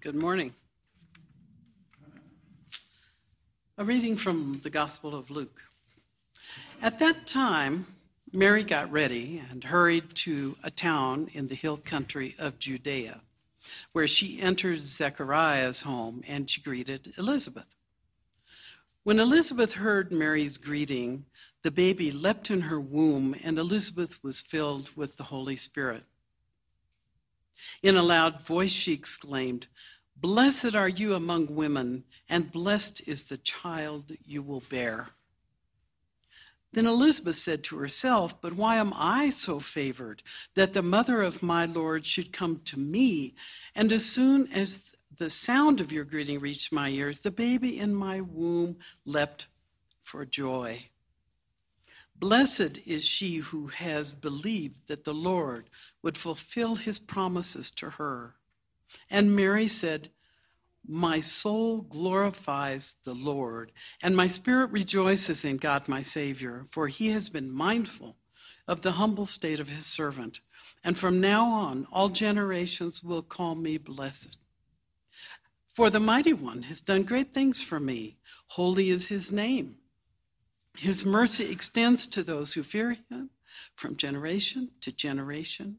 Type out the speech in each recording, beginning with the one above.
Good morning. A reading from the Gospel of Luke. At that time, Mary got ready and hurried to a town in the hill country of Judea, where she entered Zechariah's home and she greeted Elizabeth. When Elizabeth heard Mary's greeting, the baby leapt in her womb, and Elizabeth was filled with the Holy Spirit. In a loud voice, she exclaimed, Blessed are you among women, and blessed is the child you will bear. Then Elizabeth said to herself, But why am I so favored that the mother of my Lord should come to me? And as soon as the sound of your greeting reached my ears, the baby in my womb leapt for joy. Blessed is she who has believed that the Lord would fulfill his promises to her. And Mary said, My soul glorifies the Lord, and my spirit rejoices in God my Savior, for he has been mindful of the humble state of his servant. And from now on, all generations will call me blessed. For the Mighty One has done great things for me. Holy is his name. His mercy extends to those who fear him from generation to generation.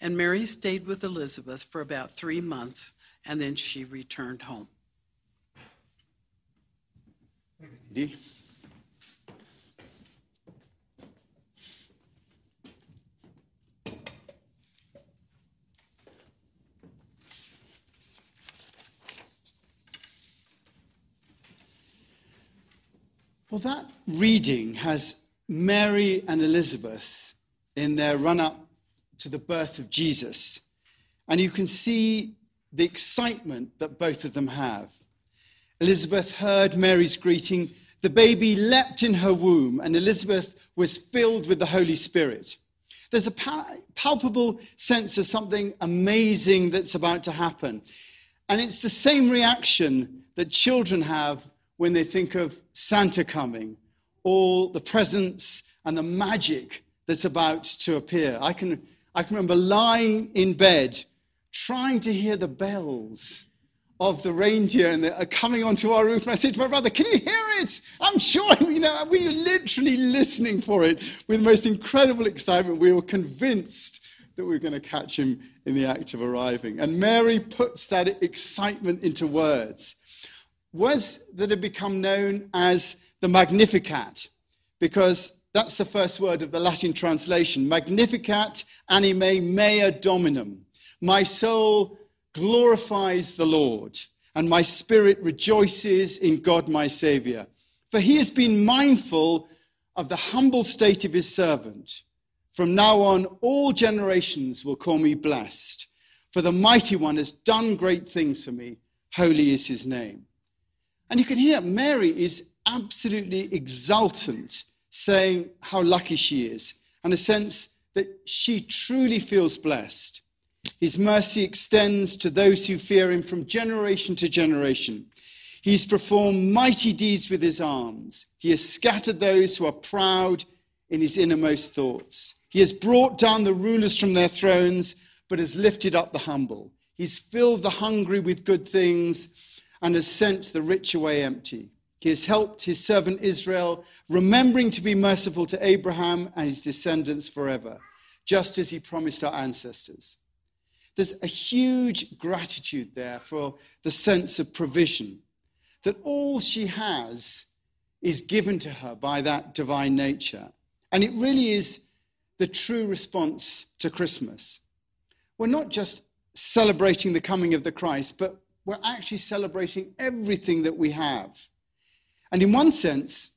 And Mary stayed with Elizabeth for about three months, and then she returned home. Well, that reading has Mary and Elizabeth in their run up to the birth of Jesus. And you can see the excitement that both of them have. Elizabeth heard Mary's greeting. The baby leapt in her womb, and Elizabeth was filled with the Holy Spirit. There's a palpable sense of something amazing that's about to happen. And it's the same reaction that children have when they think of Santa coming, all the presents and the magic that's about to appear. I can, I can remember lying in bed trying to hear the bells of the reindeer and they're uh, coming onto our roof. And I said to my brother, Can you hear it? I'm sure, you know, we were literally listening for it with the most incredible excitement. We were convinced that we were going to catch him in the act of arriving. And Mary puts that excitement into words words that have become known as the Magnificat, because that's the first word of the Latin translation. Magnificat anima mea dominum. My soul glorifies the Lord, and my spirit rejoices in God my Saviour. For he has been mindful of the humble state of his servant. From now on, all generations will call me blessed. For the mighty one has done great things for me. Holy is his name. And you can hear Mary is absolutely exultant, saying how lucky she is, and a sense that she truly feels blessed. His mercy extends to those who fear him from generation to generation. He's performed mighty deeds with his arms. He has scattered those who are proud in his innermost thoughts. He has brought down the rulers from their thrones, but has lifted up the humble. He's filled the hungry with good things and has sent the rich away empty. He has helped his servant Israel, remembering to be merciful to Abraham and his descendants forever, just as he promised our ancestors. There's a huge gratitude there for the sense of provision, that all she has is given to her by that divine nature. And it really is the true response to Christmas. We're not just celebrating the coming of the Christ, but we're actually celebrating everything that we have. And in one sense,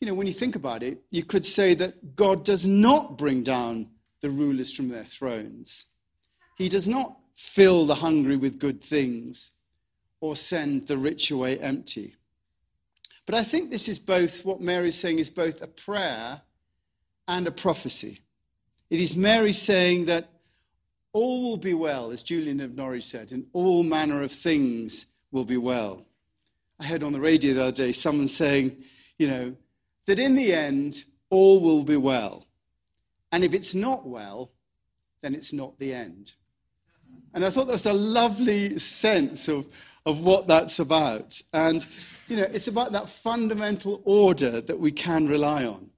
you know, when you think about it, you could say that God does not bring down the rulers from their thrones. He does not fill the hungry with good things, or send the rich away empty. But I think this is both, what Mary's saying is both a prayer and a prophecy. It is Mary saying that all will be well, as Julian of Norwich said, and all manner of things will be well. I heard on the radio the other day someone saying, you know, that in the end, all will be well. And if it's not well, then it's not the end. And I thought that was a lovely sense of, of what that's about. And, you know, it's about that fundamental order that we can rely on.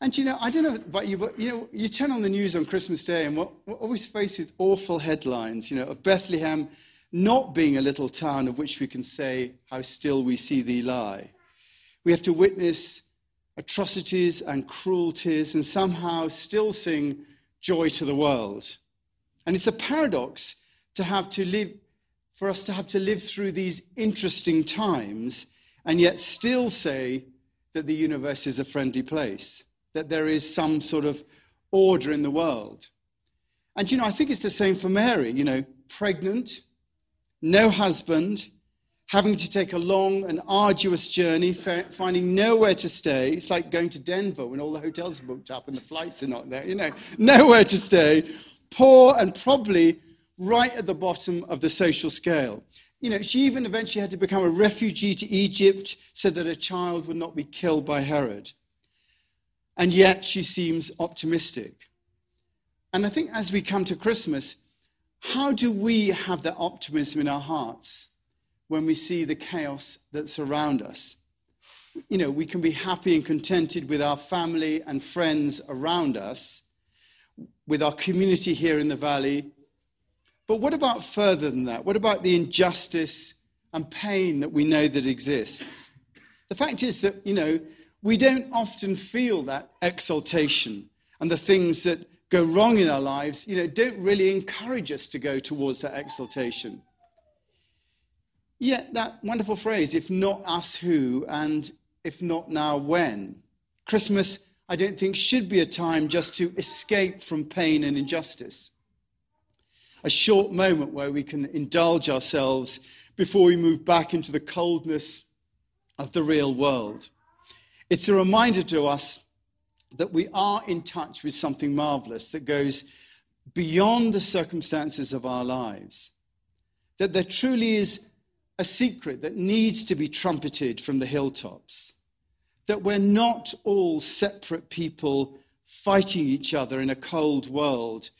And, you know, I don't know about you, but, you know, you turn on the news on Christmas Day and we're, we're always faced with awful headlines, you know, of Bethlehem not being a little town of which we can say, How still we see thee lie. We have to witness atrocities and cruelties and somehow still sing joy to the world. And it's a paradox to have to live, for us to have to live through these interesting times and yet still say that the universe is a friendly place, that there is some sort of order in the world. And, you know, I think it's the same for Mary, you know, pregnant, no husband, having to take a long and arduous journey, finding nowhere to stay. It's like going to Denver when all the hotels are booked up and the flights are not there, you know, nowhere to stay. Poor and probably right at the bottom of the social scale. You know, she even eventually had to become a refugee to Egypt so that her child would not be killed by Herod. And yet she seems optimistic. And I think as we come to Christmas, how do we have that optimism in our hearts? when we see the chaos that's around us. You know, we can be happy and contented with our family and friends around us, with our community here in the valley. But what about further than that? What about the injustice and pain that we know that exists? The fact is that, you know, we don't often feel that exaltation and the things that go wrong in our lives, you know, don't really encourage us to go towards that exaltation. Yet that wonderful phrase, if not us, who, and if not now, when. Christmas, I don't think, should be a time just to escape from pain and injustice. A short moment where we can indulge ourselves before we move back into the coldness of the real world. It's a reminder to us that we are in touch with something marvelous that goes beyond the circumstances of our lives. That there truly is a secret that needs to be trumpeted from the hilltops that we're not all separate people fighting each other in a cold world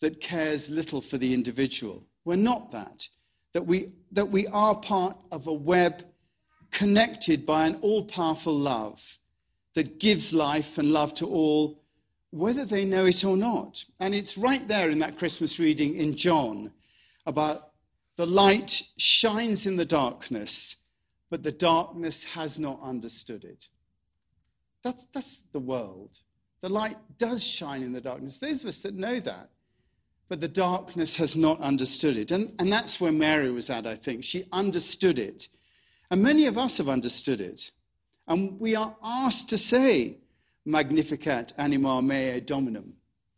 that cares little for the individual. We're not that. That we, that we are part of a web connected by an all powerful love that gives life and love to all, whether they know it or not. And it's right there in that Christmas reading in John about the light shines in the darkness, but the darkness has not understood it. That's, that's the world. The light does shine in the darkness. Those of us that know that. But the darkness has not understood it. And, and that's where Mary was at, I think. She understood it. And many of us have understood it. And we are asked to say, Magnificat anima mea dominum.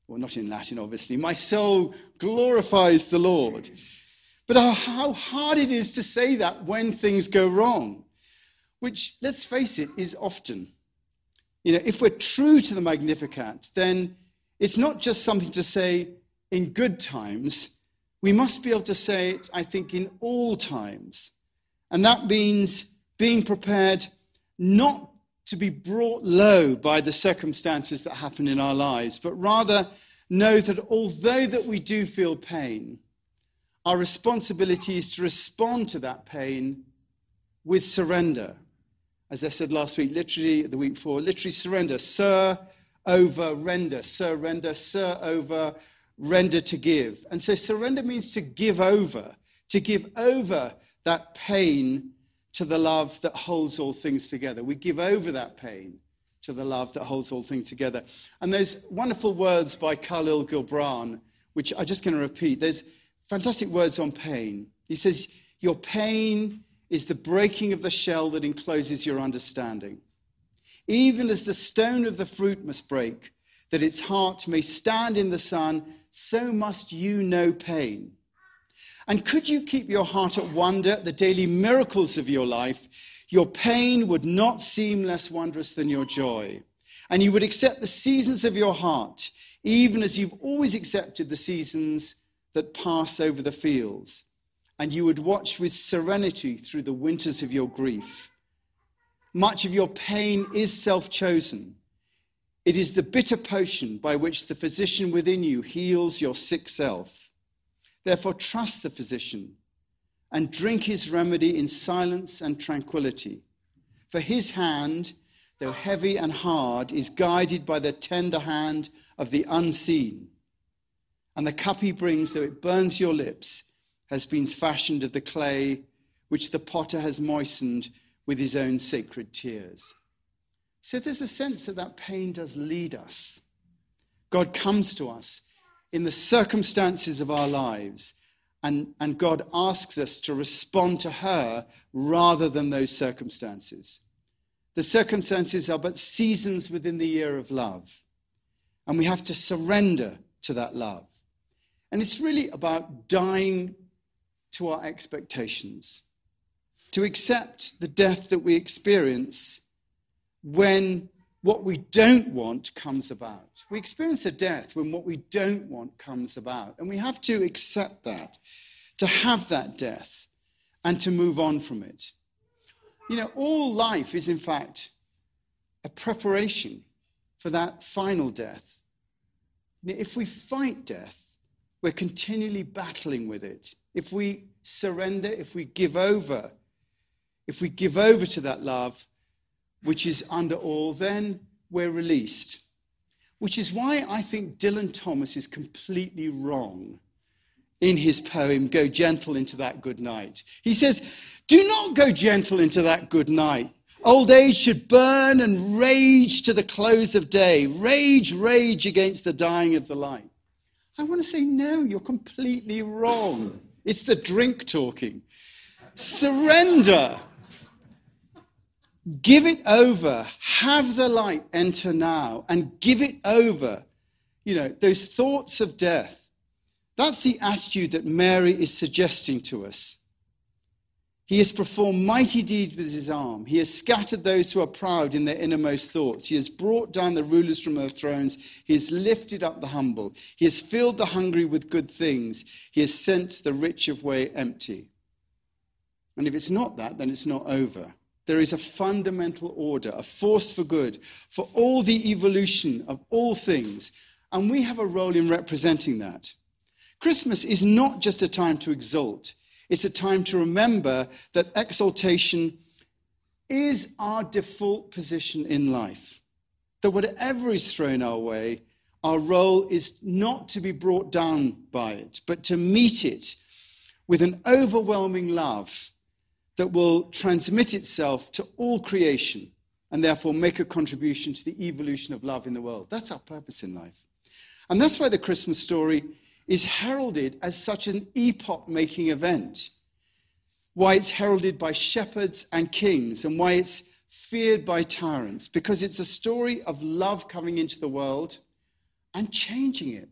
Well, not in Latin, obviously. My soul glorifies the Lord. But how hard it is to say that when things go wrong, which, let's face it, is often. You know, if we're true to the Magnificat, then it's not just something to say in good times. We must be able to say it, I think, in all times. And that means being prepared not to be brought low by the circumstances that happen in our lives, but rather know that although that we do feel pain, our responsibility is to respond to that pain with surrender. As I said last week, literally the week before, literally surrender. Sir over render. Surrender, sir over render to give. And so surrender means to give over, to give over that pain to the love that holds all things together. We give over that pain to the love that holds all things together. And there's wonderful words by Khalil Gibran, which I'm just going to repeat. There's fantastic words on pain. He says, Your pain is the breaking of the shell that encloses your understanding. Even as the stone of the fruit must break, that its heart may stand in the sun, so must you know pain. And could you keep your heart at wonder at the daily miracles of your life, your pain would not seem less wondrous than your joy. And you would accept the seasons of your heart, even as you've always accepted the seasons that pass over the fields. And you would watch with serenity through the winters of your grief. Much of your pain is self chosen. It is the bitter potion by which the physician within you heals your sick self. Therefore, trust the physician and drink his remedy in silence and tranquility. For his hand, though heavy and hard, is guided by the tender hand of the unseen. And the cup he brings, though it burns your lips, has been fashioned of the clay which the potter has moistened with his own sacred tears. So there's a sense that that pain does lead us. God comes to us in the circumstances of our lives, and, and God asks us to respond to her rather than those circumstances. The circumstances are but seasons within the year of love, and we have to surrender to that love. And it's really about dying to our expectations, to accept the death that we experience when what we don't want comes about. We experience a death when what we don't want comes about. And we have to accept that, to have that death, and to move on from it. You know, all life is, in fact, a preparation for that final death. If we fight death, we're continually battling with it. If we surrender, if we give over, if we give over to that love, which is under all, then we're released. Which is why I think Dylan Thomas is completely wrong in his poem, Go Gentle into That Good Night. He says, Do not go gentle into that good night. Old age should burn and rage to the close of day. Rage, rage against the dying of the light. I want to say, no, you're completely wrong. It's the drink talking. Surrender. Give it over. Have the light enter now and give it over. You know, those thoughts of death. That's the attitude that Mary is suggesting to us. He has performed mighty deeds with his arm. He has scattered those who are proud in their innermost thoughts. He has brought down the rulers from their thrones. He has lifted up the humble. He has filled the hungry with good things. He has sent the rich away empty. And if it's not that, then it's not over. There is a fundamental order, a force for good, for all the evolution of all things. And we have a role in representing that. Christmas is not just a time to exult, it's a time to remember that exaltation is our default position in life. That whatever is thrown our way, our role is not to be brought down by it, but to meet it with an overwhelming love that will transmit itself to all creation and therefore make a contribution to the evolution of love in the world. That's our purpose in life. And that's why the Christmas story is heralded as such an epoch making event. Why it's heralded by shepherds and kings, and why it's feared by tyrants, because it's a story of love coming into the world and changing it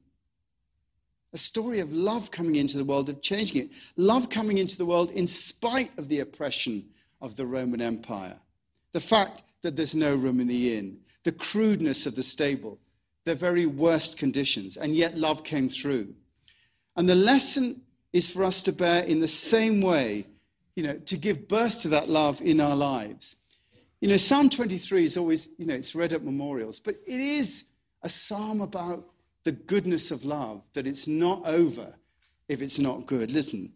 a story of love coming into the world, of changing it. Love coming into the world in spite of the oppression of the Roman Empire. The fact that there's no room in the inn, the crudeness of the stable, the very worst conditions, and yet love came through. And the lesson is for us to bear in the same way, you know, to give birth to that love in our lives. You know, Psalm 23 is always, you know, it's read at memorials, but it is a psalm about the goodness of love, that it's not over if it's not good. Listen,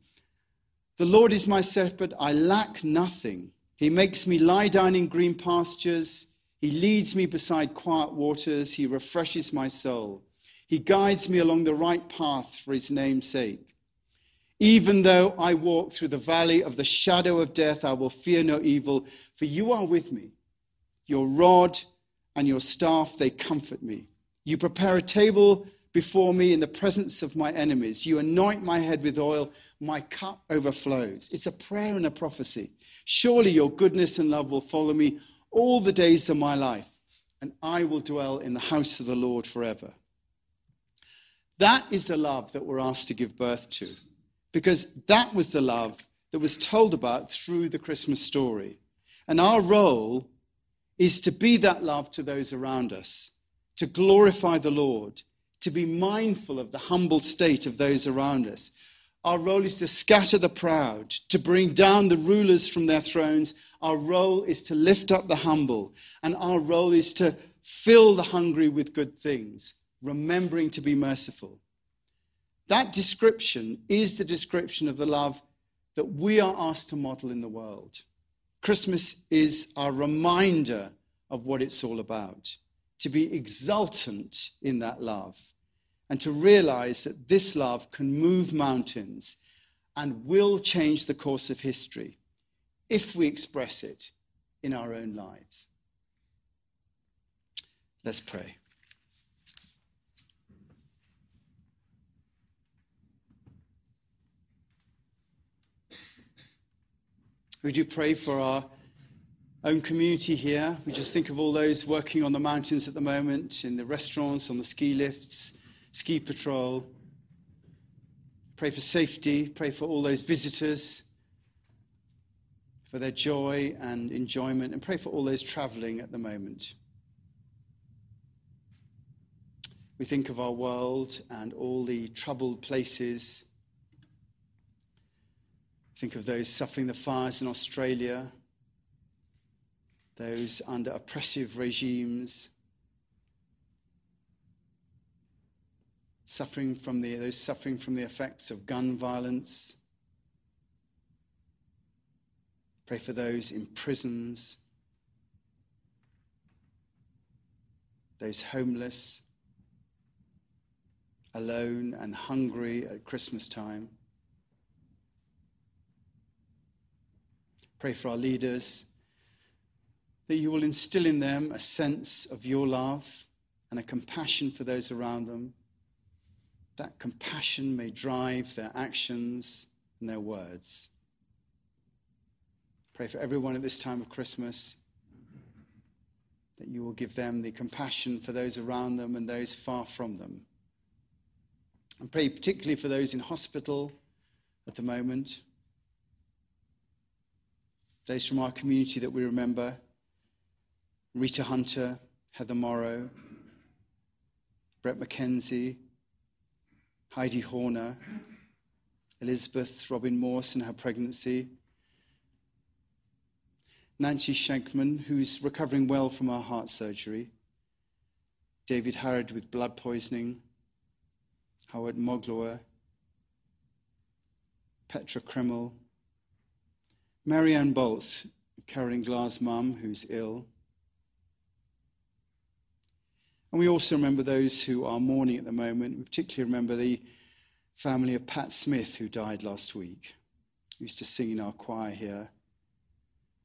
the Lord is my shepherd, I lack nothing. He makes me lie down in green pastures. He leads me beside quiet waters. He refreshes my soul. He guides me along the right path for his name's sake. Even though I walk through the valley of the shadow of death, I will fear no evil, for you are with me. Your rod and your staff, they comfort me. You prepare a table before me in the presence of my enemies. You anoint my head with oil. My cup overflows. It's a prayer and a prophecy. Surely your goodness and love will follow me all the days of my life, and I will dwell in the house of the Lord forever. That is the love that we're asked to give birth to. because that was the love that was told about through the Christmas story. And our role is to be that love to those around us, to glorify the Lord, to be mindful of the humble state of those around us. Our role is to scatter the proud, to bring down the rulers from their thrones. Our role is to lift up the humble. And our role is to fill the hungry with good things, remembering to be merciful. That description is the description of the love that we are asked to model in the world. Christmas is our reminder of what it's all about, to be exultant in that love, and to realize that this love can move mountains and will change the course of history if we express it in our own lives. Let's pray. We do pray for our own community here. We just think of all those working on the mountains at the moment, in the restaurants, on the ski lifts, ski patrol. Pray for safety. Pray for all those visitors, for their joy and enjoyment, and pray for all those traveling at the moment. We think of our world and all the troubled places Think of those suffering the fires in Australia, those under oppressive regimes, suffering from the, those suffering from the effects of gun violence. Pray for those in prisons, those homeless, alone and hungry at Christmas time. Pray for our leaders, that you will instill in them a sense of your love and a compassion for those around them. That compassion may drive their actions and their words. Pray for everyone at this time of Christmas that you will give them the compassion for those around them and those far from them. And pray particularly for those in hospital at the moment those from our community that we remember Rita Hunter, Heather Morrow, Brett McKenzie, Heidi Horner, Elizabeth Robin Morse and her pregnancy, Nancy Schenkman, who's recovering well from her heart surgery, David Harrod with blood poisoning, Howard Moglower, Petra Krimmel, Marianne Bolts, Carolyn Glass' mum, who's ill. And we also remember those who are mourning at the moment. We particularly remember the family of Pat Smith, who died last week. He used to sing in our choir here.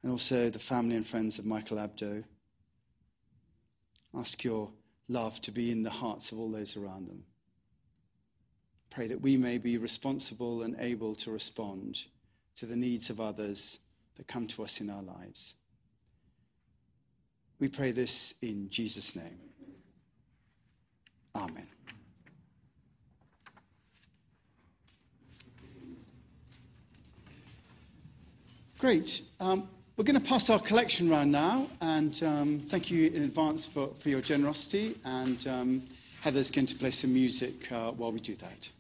And also the family and friends of Michael Abdo. Ask your love to be in the hearts of all those around them. Pray that we may be responsible and able to respond to the needs of others that come to us in our lives. We pray this in Jesus' name. Amen. Great. Um, we're going to pass our collection round now, and um, thank you in advance for, for your generosity. And um, Heather's going to play some music uh, while we do that.